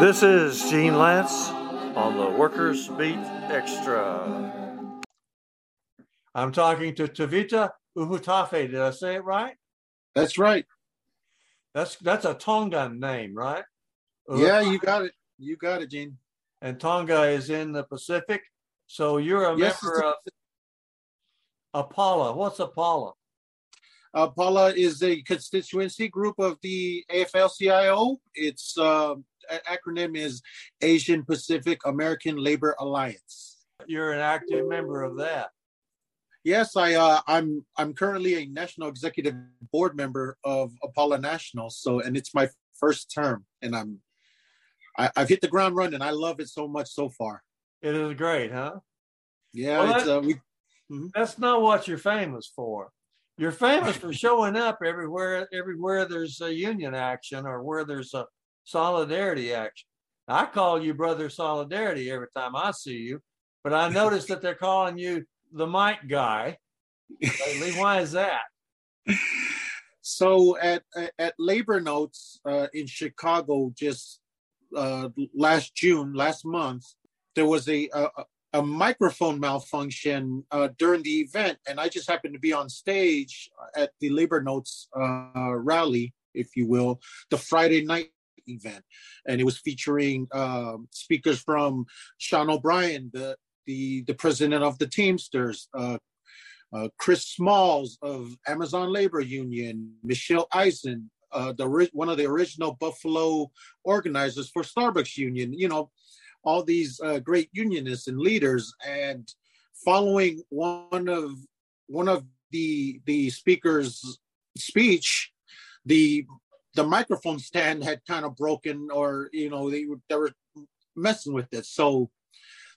This is Gene Lantz on the Workers Beat Extra. I'm talking to Tavita Uhutafe. Did I say it right? That's right. That's that's a Tongan name, right? Yeah, you got it. You got it, Gene. And Tonga is in the Pacific. So you're a Yes, member of APALA. What's APALA? Uh, Paula is a constituency group of the AFL-CIO. Its uh, acronym is Asian Pacific American Labor Alliance. You're an active member of that. Yes, I uh, I'm I'm currently a national executive board member of APALA National. So, and it's my first term, and I'm I, I've hit the ground running. I love it so much so far. It is great, huh? Yeah, Well, it's, that- uh, we That's not what you're famous for. You're famous for showing up everywhere everywhere there's a union action or where there's a solidarity action. I call you brother solidarity every time I see you, but I noticed that they're calling you the mic guy. Lately, why is that? So at at Labor Notes uh, in Chicago, just uh, last June, last month, there was a a, a microphone malfunction uh, during the event, and I just happened to be on stage at the Labor Notes uh, rally, if you will, the Friday night event, and it was featuring um speakers from Sean O'Brien, the the the president of the Teamsters, uh, uh, Chris Smalls of Amazon Labor Union, Michelle Eisen, uh, the one of the original Buffalo organizers for Starbucks Union. You know, all these uh, great unionists and leaders. And following one of one of the the speakers' speech, the the microphone stand had kind of broken, or you know, they they were messing with it. So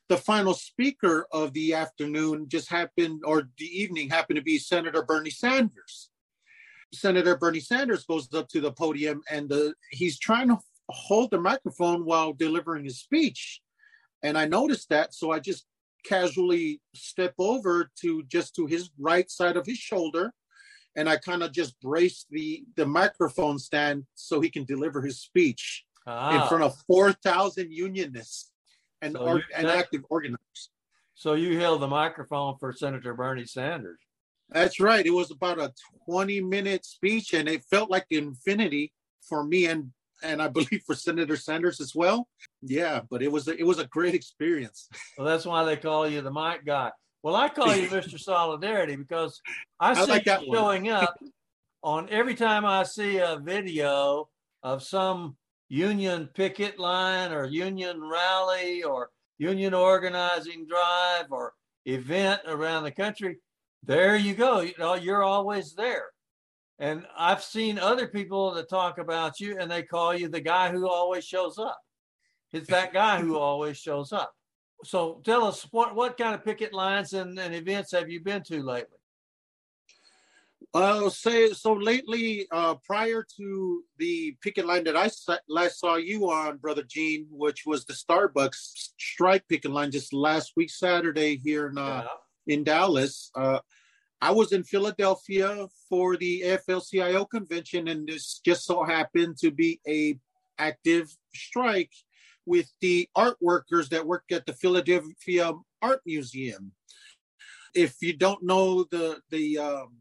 the final speaker of the afternoon just happened, or the evening happened to be Senator Bernie Sanders. Senator Bernie Sanders goes up to the podium and the, he's trying to hold the microphone while delivering his speech. And I noticed that, so I just casually step over to just to his right side of his shoulder and I kind of just brace the the microphone stand so he can deliver his speech in Ah, front of 4,000 unionists and, So or, and active organizers. so you held the microphone for Senator Bernie Sanders. That's right. It was about a 20 minute speech and it felt like infinity for me and and I believe for Senator Sanders as well. Yeah, but it was a, it was a great experience. Well, that's why they call you the mic guy. Well, I call you Mr. Solidarity because I see like that you showing up on every time I see a video of some union picket line or union rally or union organizing drive or event around the country. There you go. You know, you're always there. And I've seen other people that talk about you and they call you the guy who always shows up. It's that guy who always shows up. So tell us what, what kind of picket lines and, and events have you been to lately? Uh, say so lately, uh, prior to the picket line that I sa- last saw you on, Brother Gene, which was the Starbucks strike picket line just last week, Saturday here in uh, in Dallas. Uh, I was in Philadelphia for the AFL-CIO convention, and this just so happened to be a active strike with the art workers that work at the Philadelphia Art Museum. If you don't know the the um,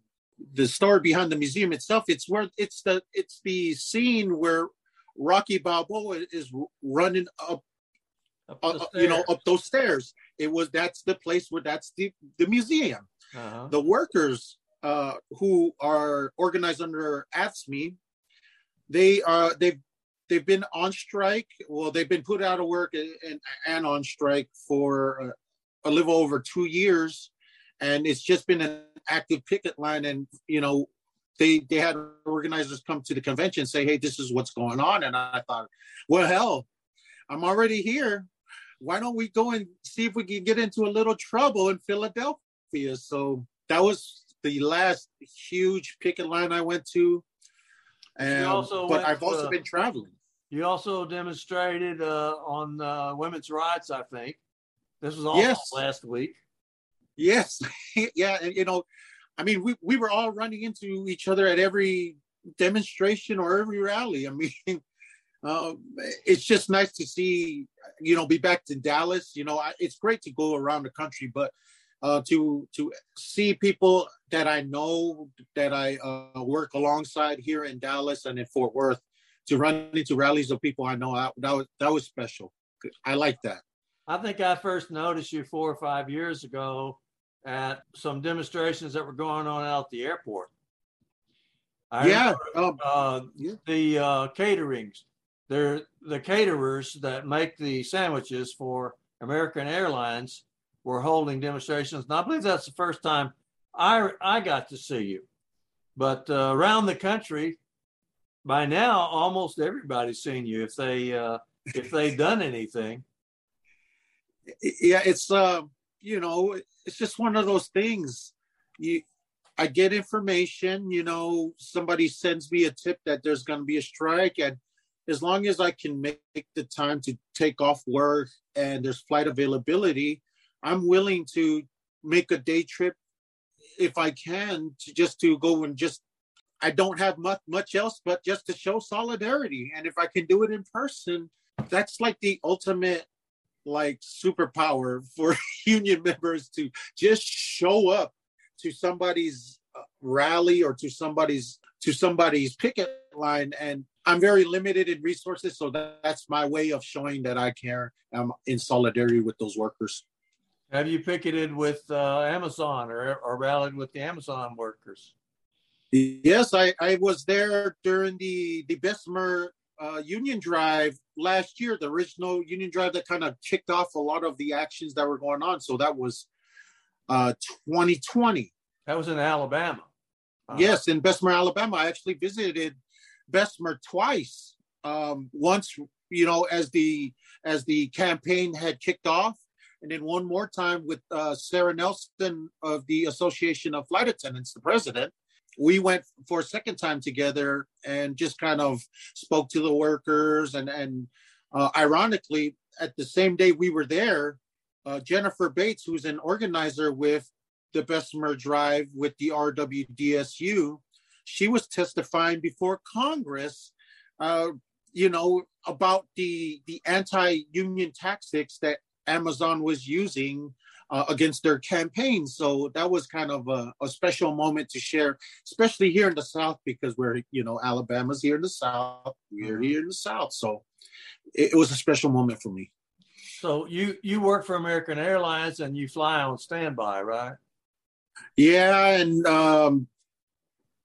the story behind the museum itself, it's where it's the it's the scene where Rocky Balboa is running up Up uh, uh, you know up those stairs. It was that's the place where that's the the museum Uh-huh. the workers uh who are organized under AFSCME they uh they've they've been on strike. Well they've been put out of work and and, and on strike for uh, a little over two years. And it's just been an active picket line and you know they they had organizers come to the convention and say hey this is what's going on. And i thought well hell i'm already here. Why don't we go and see if we can get into a little trouble in philadelphia so that was the last huge picket line i went to and but went i've to, also been traveling You also demonstrated uh, on uh, women's rights, I think. This was also Yes. last week. Yes, yeah, and you know, I mean, we we were all running into each other at every demonstration or every rally. I mean, uh, it's just nice to see, you know, be back to Dallas. You know, I, it's great to go around the country, but uh, to to see people that I know that I uh, work alongside here in Dallas and in Fort Worth, to run into rallies of people I know, I, that was that was special. I like that. I think I first noticed you four or five years ago at some demonstrations that were going on out at the airport. I yeah, remember, um, uh, yeah. the uh, caterings they're the caterers that make the sandwiches for American Airlines were holding demonstrations. And I believe that's the first time I, I got to see you. But uh, around the country, by now, almost everybody's seen you if they uh, if they've done anything. Yeah, it's uh, you know, it's just one of those things. You, I get information. You know, somebody sends me a tip that there's going to be a strike, and as long as I can make the time to take off work and there's flight availability, I'm willing to make a day trip if I can to just to go and just I don't have much much else but just to show solidarity. And if I can do it in person, that's like the ultimate like superpower for union members to just show up to somebody's uh, rally or to somebody's to somebody's picket line and I'm very limited in resources, so that, that's my way of showing that I care. I'm in solidarity with those workers. Have you picketed with uh, Amazon or, or rallied with the Amazon workers? Yes, I, I was there during the the Bessemer uh, Union Drive last year, the original Union Drive that kind of kicked off a lot of the actions that were going on. So that was uh, 2020. That was in Alabama. Uh, yes, in Bessemer, Alabama. I actually visited Bessemer twice. Um, once, you know, as the as the campaign had kicked off, and then one more time with uh, Sarah Nelson of the Association of Flight Attendants, the president. We went for a second time together and just kind of spoke to the workers. And and uh, ironically, at the same day we were there, uh, Jennifer Bates, who's an organizer with the Bessemer Drive with the RWDSU, she was testifying before Congress, uh, you know, about the the anti-union tactics that Amazon was using uh, against their campaign. So that was kind of a, a, special moment to share, especially here in the South, because we're, you know, Alabama's here in the South, we're mm-hmm. here in the South. So it, it, was a special moment for me. So you you work for American Airlines and you fly on standby, right? Yeah, and um,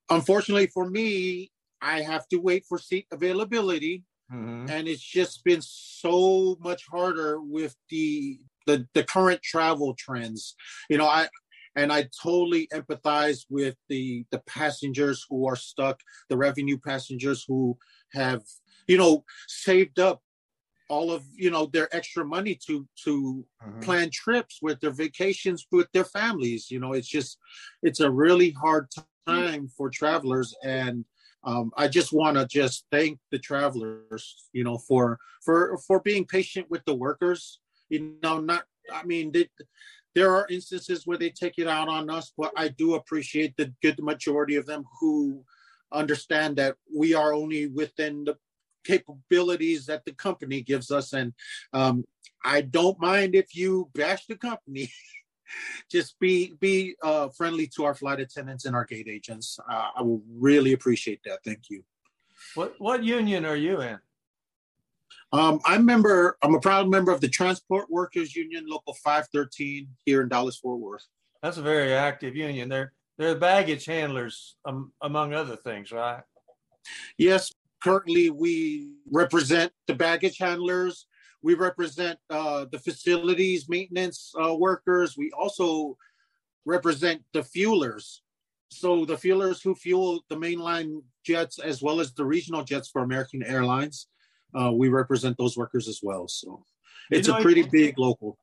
unfortunately for me, I have to wait for seat availability. Mm-hmm. And it's just been so much harder with the, the the current travel trends. You know, I and I totally empathize with the the passengers who are stuck, the revenue passengers who have, you know, saved up all of you know their extra money to to mm-hmm. plan trips with their vacations with their families you know it's just it's a really hard time for travelers and um, I just want to just thank the travelers, you know, for for for being patient with the workers. You know, not I mean, they, there are instances where they take it out on us, but I do appreciate the good majority of them who understand that we are only within the capabilities that the company gives us, and um, I don't mind if you bash the company. just be be uh, friendly to our flight attendants and our gate agents. Uh, I will really appreciate that. Thank you. What what union are you in? Um, I'm member. I'm a proud member of the Transport Workers Union, Local 513 here in Dallas Fort Worth. That's a very active union. They're they're baggage handlers, um, among other things, right? Yes. Currently, we represent the baggage handlers we represent uh, the facilities maintenance uh, workers. We also represent the fuelers. So the fuelers who fuel the mainline jets as well as the regional jets for American Airlines, uh, we represent those workers as well. So it's you know, a pretty big local.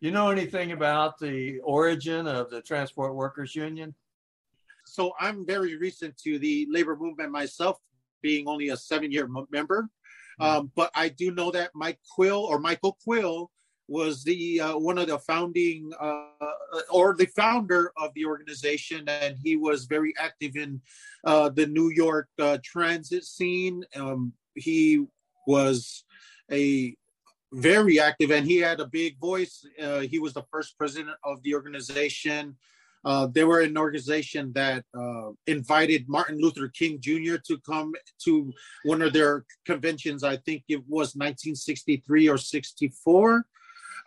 You know anything about the origin of the Transport Workers Union? So I'm very recent to the labor movement myself, being only a seven-year member. Mm-hmm. Um, but I do know that Mike Quill or Michael Quill was the uh, one of the founding uh, or the founder of the organization, and he was very active in uh, the New York uh, transit scene. Um, he was a very active and he had a big voice. Uh, he was the first president of the organization. Uh, they were an organization that uh, invited Martin Luther King Jr. to come to one of their conventions. I think it was 1963 or 64.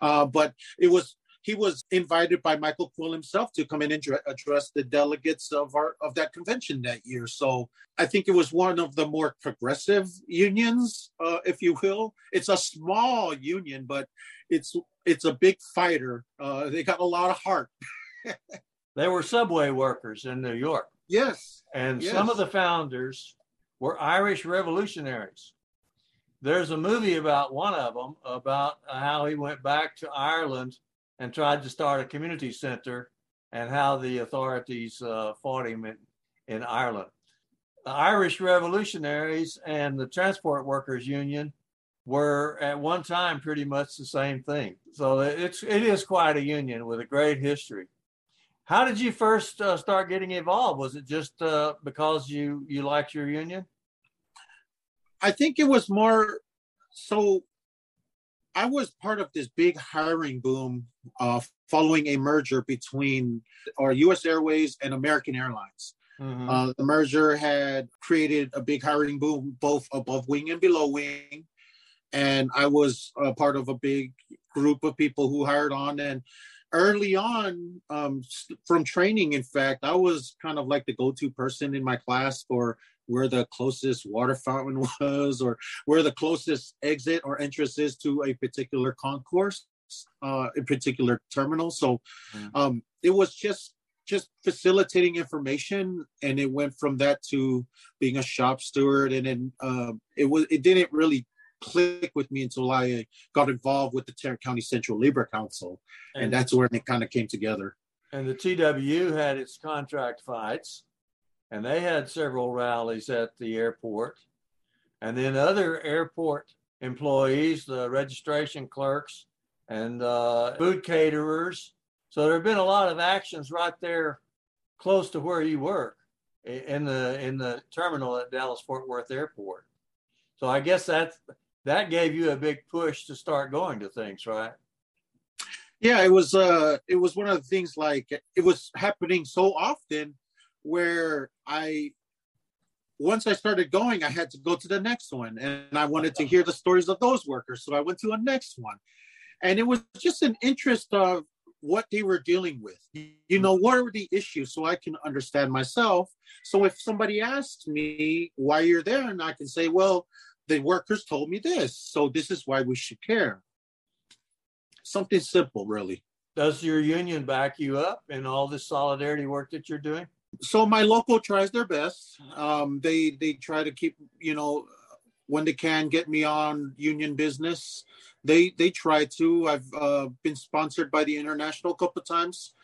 Uh, but it was he was invited by Michael Quill himself to come in and address the delegates of our of that convention that year. So I think it was one of the more progressive unions, uh, if you will. It's a small union, but it's it's a big fighter. Uh, they got a lot of heart. they were subway workers in New York. Yes, and yes. some of the founders were Irish revolutionaries. There's a movie about one of them about how he went back to Ireland and tried to start a community center and how the authorities uh, fought him in, in Ireland. The Irish revolutionaries and the Transport Workers Union were at one time pretty much the same thing. So it's it is quite a union with a great history. How did you first uh, start getting involved? Was it just uh, because you you liked your union? I think it was more so I was part of this big hiring boom uh, following a merger between our U.S. Airways and American Airlines. Mm-hmm. Uh, the merger had created a big hiring boom, both above wing and below wing. And I was a part of a big group of people who hired on. And early on, um, from training, in fact, I was kind of like the go to person in my class for where the closest water fountain was or where the closest exit or entrance is to a particular concourse uh a particular terminal so mm. um it was just just facilitating information and it went from that to being a shop steward and then uh, it was it didn't really click with me until I got involved with the Tarrant County Central Labor Council, and, and that's where it kind of came together. And the TWU had its contract fights, and they had several rallies at the airport. And then other airport employees, the registration clerks, and uh, food caterers. So there have been a lot of actions right there, close to where you work, in the in the terminal at Dallas Fort Worth Airport. So I guess that that gave you a big push to start going to things, right? Yeah, it was. Uh, it was one of the things like it was happening so often where I once I started going, I had to go to the next one, and I wanted to hear the stories of those workers. So I went to a next one, and it was just an interest of what they were dealing with. You know, what are the issues, so I can understand myself. So if somebody asks me why you're there, and I can say, well, the workers told me this, so this is why we should care. Something simple, really. Does your union back you up in all this solidarity work that you're doing? so my local tries their best. Um, they they try to keep you know when they can get me on union business. They they try to. I've uh, been sponsored by the international a couple of times,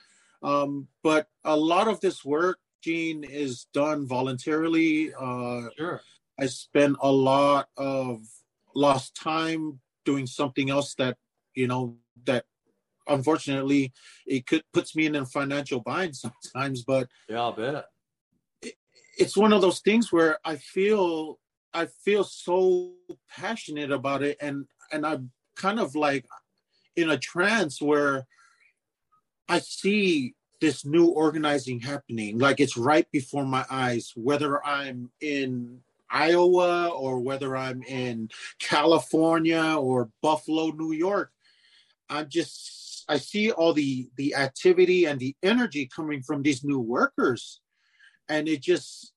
um, but a lot of this work, Gene, is done voluntarily. Uh, sure. I spend a lot of lost time doing something else that you know that unfortunately, it could puts me in a financial bind sometimes. But yeah, I'll bet it, it's one of those things where I feel I feel so passionate about it, and and I'm kind of like in a trance where I see this new organizing happening, like it's right before my eyes, whether I'm in Iowa or whether I'm in California or Buffalo, New York. I'm just I see all the the activity and the energy coming from these new workers, and it just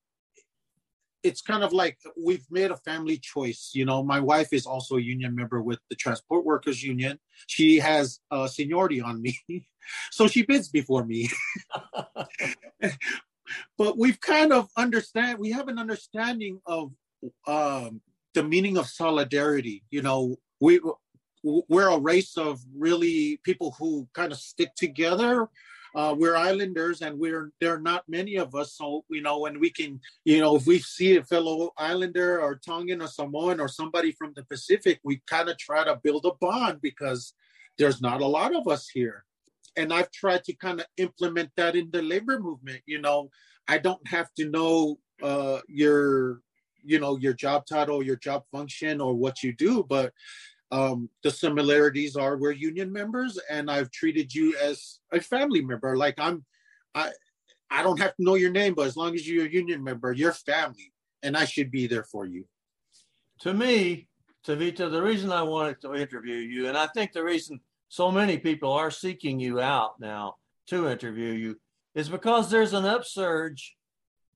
it's kind of like we've made a family choice. You know, my wife is also a union member with the Transport Workers Union. She has a seniority on me, so she bids before me. but we've kind of understand. We have an understanding of um, the meaning of solidarity. You know, we we're a race of really people who kind of stick together. Uh, we're islanders, and we're there are not many of us. So you know, when we can, you know, if we see a fellow islander or Tongan or Samoan or somebody from the Pacific, we kind of try to build a bond because there's not a lot of us here. And I've tried to kind of implement that in the labor movement. You know, I don't have to know uh, your you know your job title, your job function, or what you do, but um, the similarities are we're union members, and I've treated you as a family member. Like I'm, I I don't have to know your name, but as long as you're a union member, you're family, and I should be there for you. To me, Tavita, the reason I wanted to interview you, and I think the reason so many people are seeking you out now to interview you, is because there's an upsurge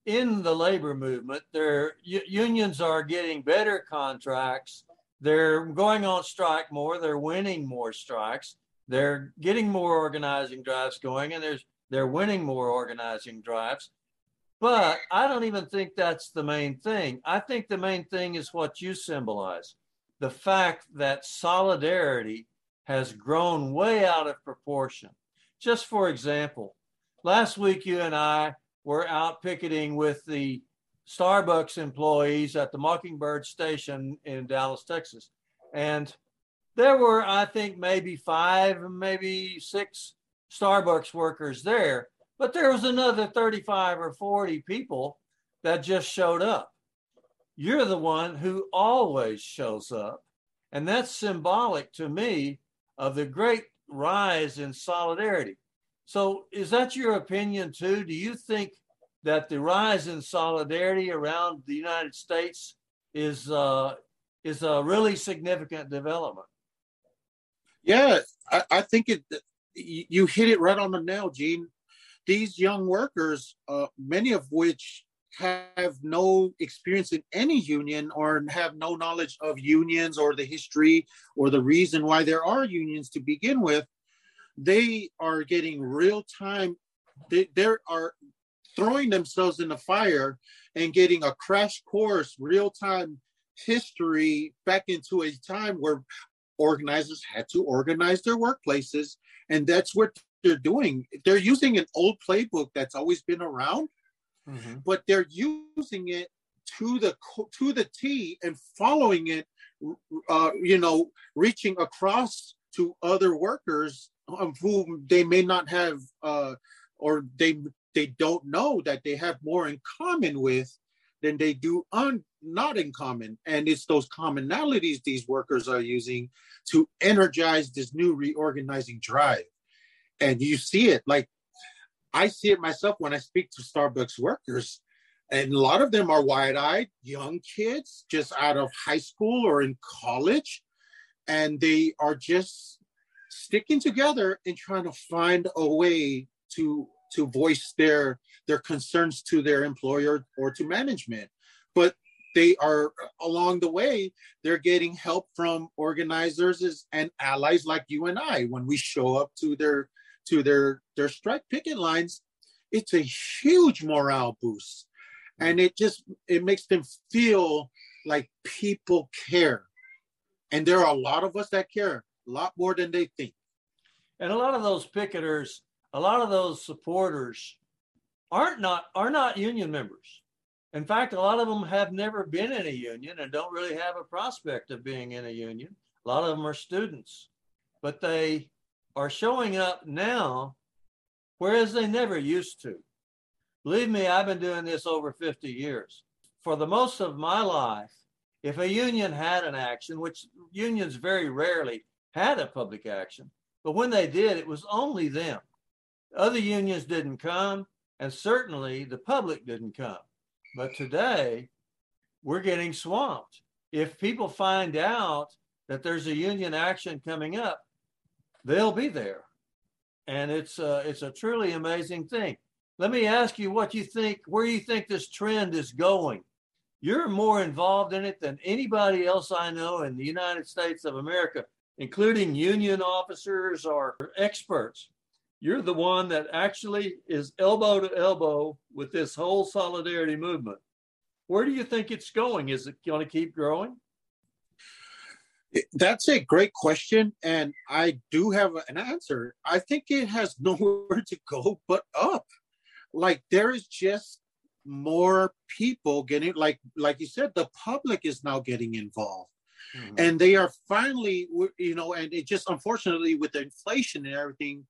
in the labor movement. Their unions are getting better contracts. They're going on strike more. They're winning more strikes. They're getting more organizing drives going, and there's they're winning more organizing drives. But I don't even think that's the main thing. I think the main thing is what you symbolize the fact that solidarity has grown way out of proportion. Just for example, last week you and I were out picketing with the Starbucks employees at the Mockingbird station in Dallas, Texas. And there were, I think, maybe five, maybe six Starbucks workers there, but there was another 35 or 40 people that just showed up. You're the one who always shows up. And that's symbolic to me of the great rise in solidarity. So, is that your opinion too? Do you think that the rise in solidarity around the United States is uh, is a really significant development? Yeah, I, I think it. You hit it right on the nail, Gene. These young workers, uh, many of which have no experience in any union or have no knowledge of unions or the history or the reason why there are unions to begin with, they are getting real time. They, they are throwing themselves in the fire and getting a crash course, real time history back into a time where organizers had to organize their workplaces. And that's what they're doing. They're using an old playbook that's always been around mm-hmm. but they're using it to the to the T and following it, uh, you know, reaching across to other workers of whom they may not have, uh, or they they don't know that they have more in common with than they do un, not in common. And it's those commonalities these workers are using to energize this new reorganizing drive. And you see it like I see it myself when I speak to Starbucks workers, and a lot of them are wide eyed, young kids just out of high school or in college, and they are just sticking together and trying to find a way to to voice their their concerns to their employer or to management. But they are along the way they're getting help from organizers and allies like you and i. When we show up to their to their their strike picket lines, it's a huge morale boost, and it just it makes them feel like people care, and there are a lot of us that care a lot more than they think. And a lot of those picketers, a lot of those supporters, aren't not are not union members. In fact, a lot of them have never been in a union and don't really have a prospect of being in a union. A lot of them are students, but they are showing up now, whereas they never used to. Believe me, I've been doing this over 50 years. For the most of my life, if a union had an action, which unions very rarely had a public action, but when they did, it was only them. Other unions didn't come, and certainly the public didn't come. But today, we're getting swamped. If people find out that there's a union action coming up, they'll be there. And it's uh, it's a truly amazing thing. Let me ask you what you think, where you think this trend is going. You're more involved in it than anybody else I know in the United States of America, including union officers or experts. You're the one that actually is elbow to elbow with this whole solidarity movement. Where do you think it's going? Is it going to keep growing? That's a great question, and I do have an answer. I think it has nowhere to go but up. Like there is just more people getting like like you said, the public is now getting involved. Mm-hmm. And they are finally, you know, and it just unfortunately with the inflation and everything,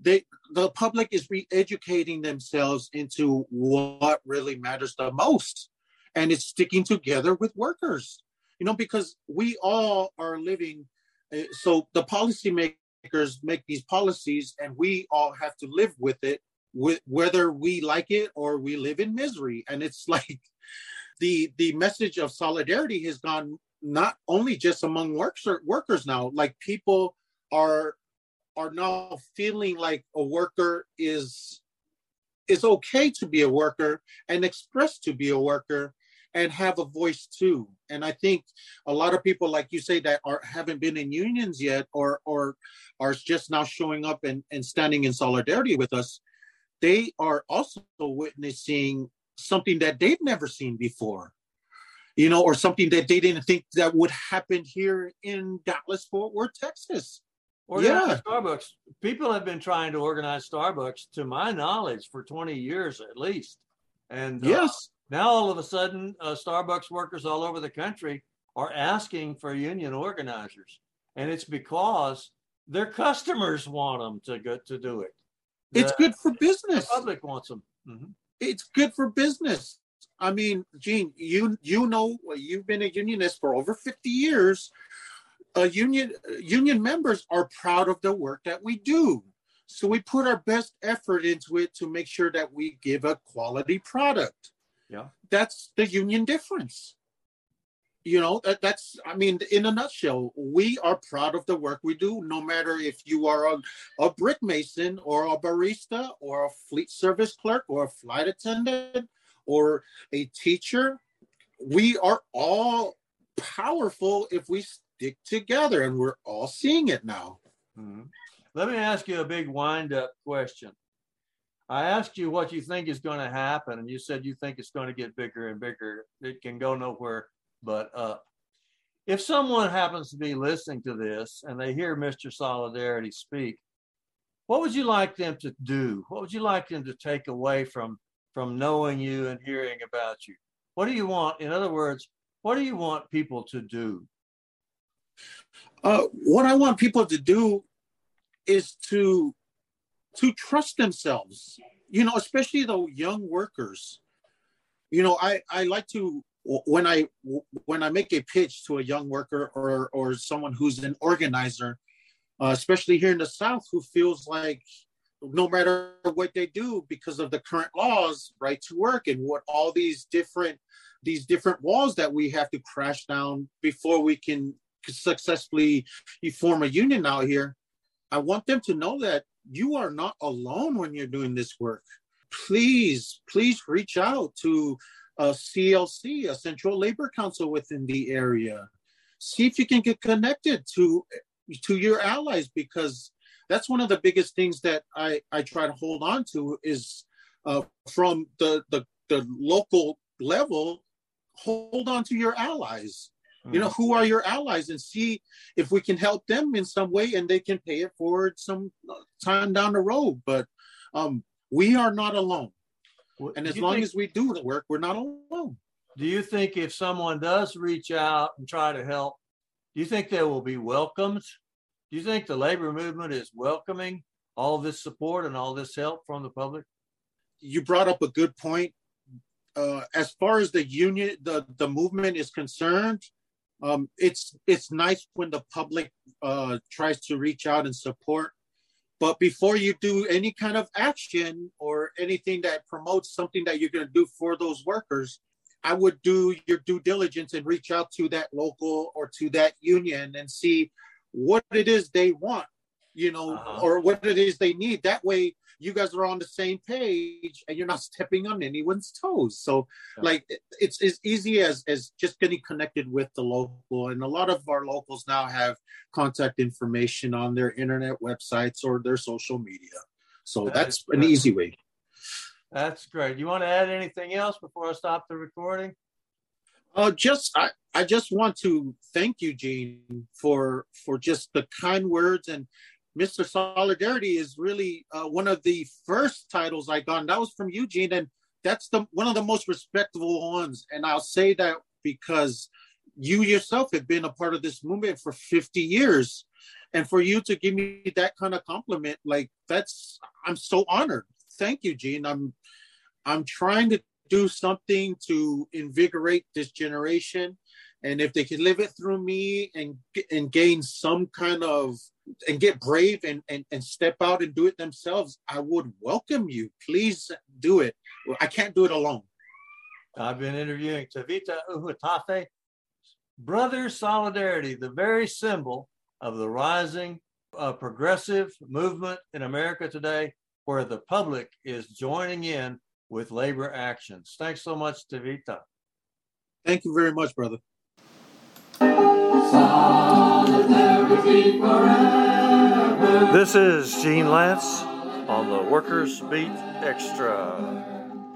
they the public is re-educating themselves into what really matters the most and it's sticking together with workers. You know, because we all are living. Uh, so the policymakers make these policies, and we all have to live with it, with whether we like it or we live in misery. And it's like the the message of solidarity has gone not only just among works workers now, like people are are now feeling like a worker is it's okay to be a worker and express to be a worker and have a voice too. And I think a lot of people, like you say, that are haven't been in unions yet or or are just now showing up and, and standing in solidarity with us, they are also witnessing something that they've never seen before. You know, or something that they didn't think that would happen here in Dallas, Fort Worth, Texas. Or yeah, Starbucks. People have been trying to organize Starbucks, to my knowledge, for 20 years at least. And uh, yes, now all of a sudden, uh, Starbucks workers all over the country are asking for union organizers, and it's because their customers want them to go to do it. The, it's good for business. The public wants them. Mm-hmm. It's good for business. I mean, Gene, you you know you've been a unionist for over 50 years uh, union union members are proud of the work that we do. So we put our best effort into it to make sure that we give a quality product. Yeah. That's the union difference. You know, that, that's, I mean, in a nutshell, we are proud of the work we do, no matter if you are a, a brick mason or a barista or a fleet service clerk or a flight attendant or a teacher. We are all powerful if we stick together, and we're all seeing it now. Mm-hmm. Let me ask you a big wind up question. I asked you what you think is going to happen, and you said you think it's going to get bigger and bigger. It can go nowhere but up. If someone happens to be listening to this and they hear Mr. Solidarity speak, what would you like them to do? What would you like them to take away from from knowing you and hearing about you? What do you want? In other words, what do you want people to do? Uh, what I want people to do is to to trust themselves. You know, especially the young workers. You know, I I like to when I when I make a pitch to a young worker or or someone who's an organizer, uh, especially here in the South, who feels like no matter what they do because of the current laws, right to work and what all these different these different walls that we have to crash down before we can successfully form a union out here, I want them to know that you are not alone when you're doing this work. Please, please reach out to a CLC, a Central Labor Council within the area. See if you can get connected to to your allies because that's one of the biggest things that I, I try to hold on to is uh, from the, the the local level hold on to your allies. You know who are your allies and see if we can help them in some way and they can pay it forward some time down the road. But um we are not alone. And as long think, as we do the work we're not alone. Do you think if someone does reach out and try to help do you think they will be welcomed do you think the labor movement is welcoming all this support and all this help from the public? You brought up a good point. Uh, as far as the union the the movement is concerned um, it's it's nice when the public uh, tries to reach out and support. But before you do any kind of action or anything that promotes something that you're going to do for those workers i would do your due diligence and reach out to that local or to that union and see what it is they want you know uh-huh. or what it is they need that way you guys are on the same page and you're not stepping on anyone's toes. So yeah. like it's as easy as as just getting connected with the local. And a lot of our locals now have contact information on their internet websites or their social media. So that that's an easy way. That's great. You want to add anything else before I stop the recording? Uh, just I, I just want to thank you, Gene, for for just the kind words and Mr. Solidarity is really uh, one of the first titles I got. And that was from Eugene, and that's the one of the most respectable ones. And I'll say that because you yourself have been a part of this movement for 50 years. And for you to give me that kind of compliment, like that's I'm so honored. Thank you, Gene. I'm I'm trying to do something to invigorate this generation, and if they can live it through me and and gain some kind of and get brave and, and and step out and do it themselves, I would welcome you. Please do it. I can't do it alone. I've been interviewing Tavita Uhutafe, brother solidarity, the very symbol of the rising uh, progressive movement in America today, where the public is joining in with labor actions. Thanks so much, Tavita. Thank you very much, brother. This is Gene Lantz on the Workers Beat Extra.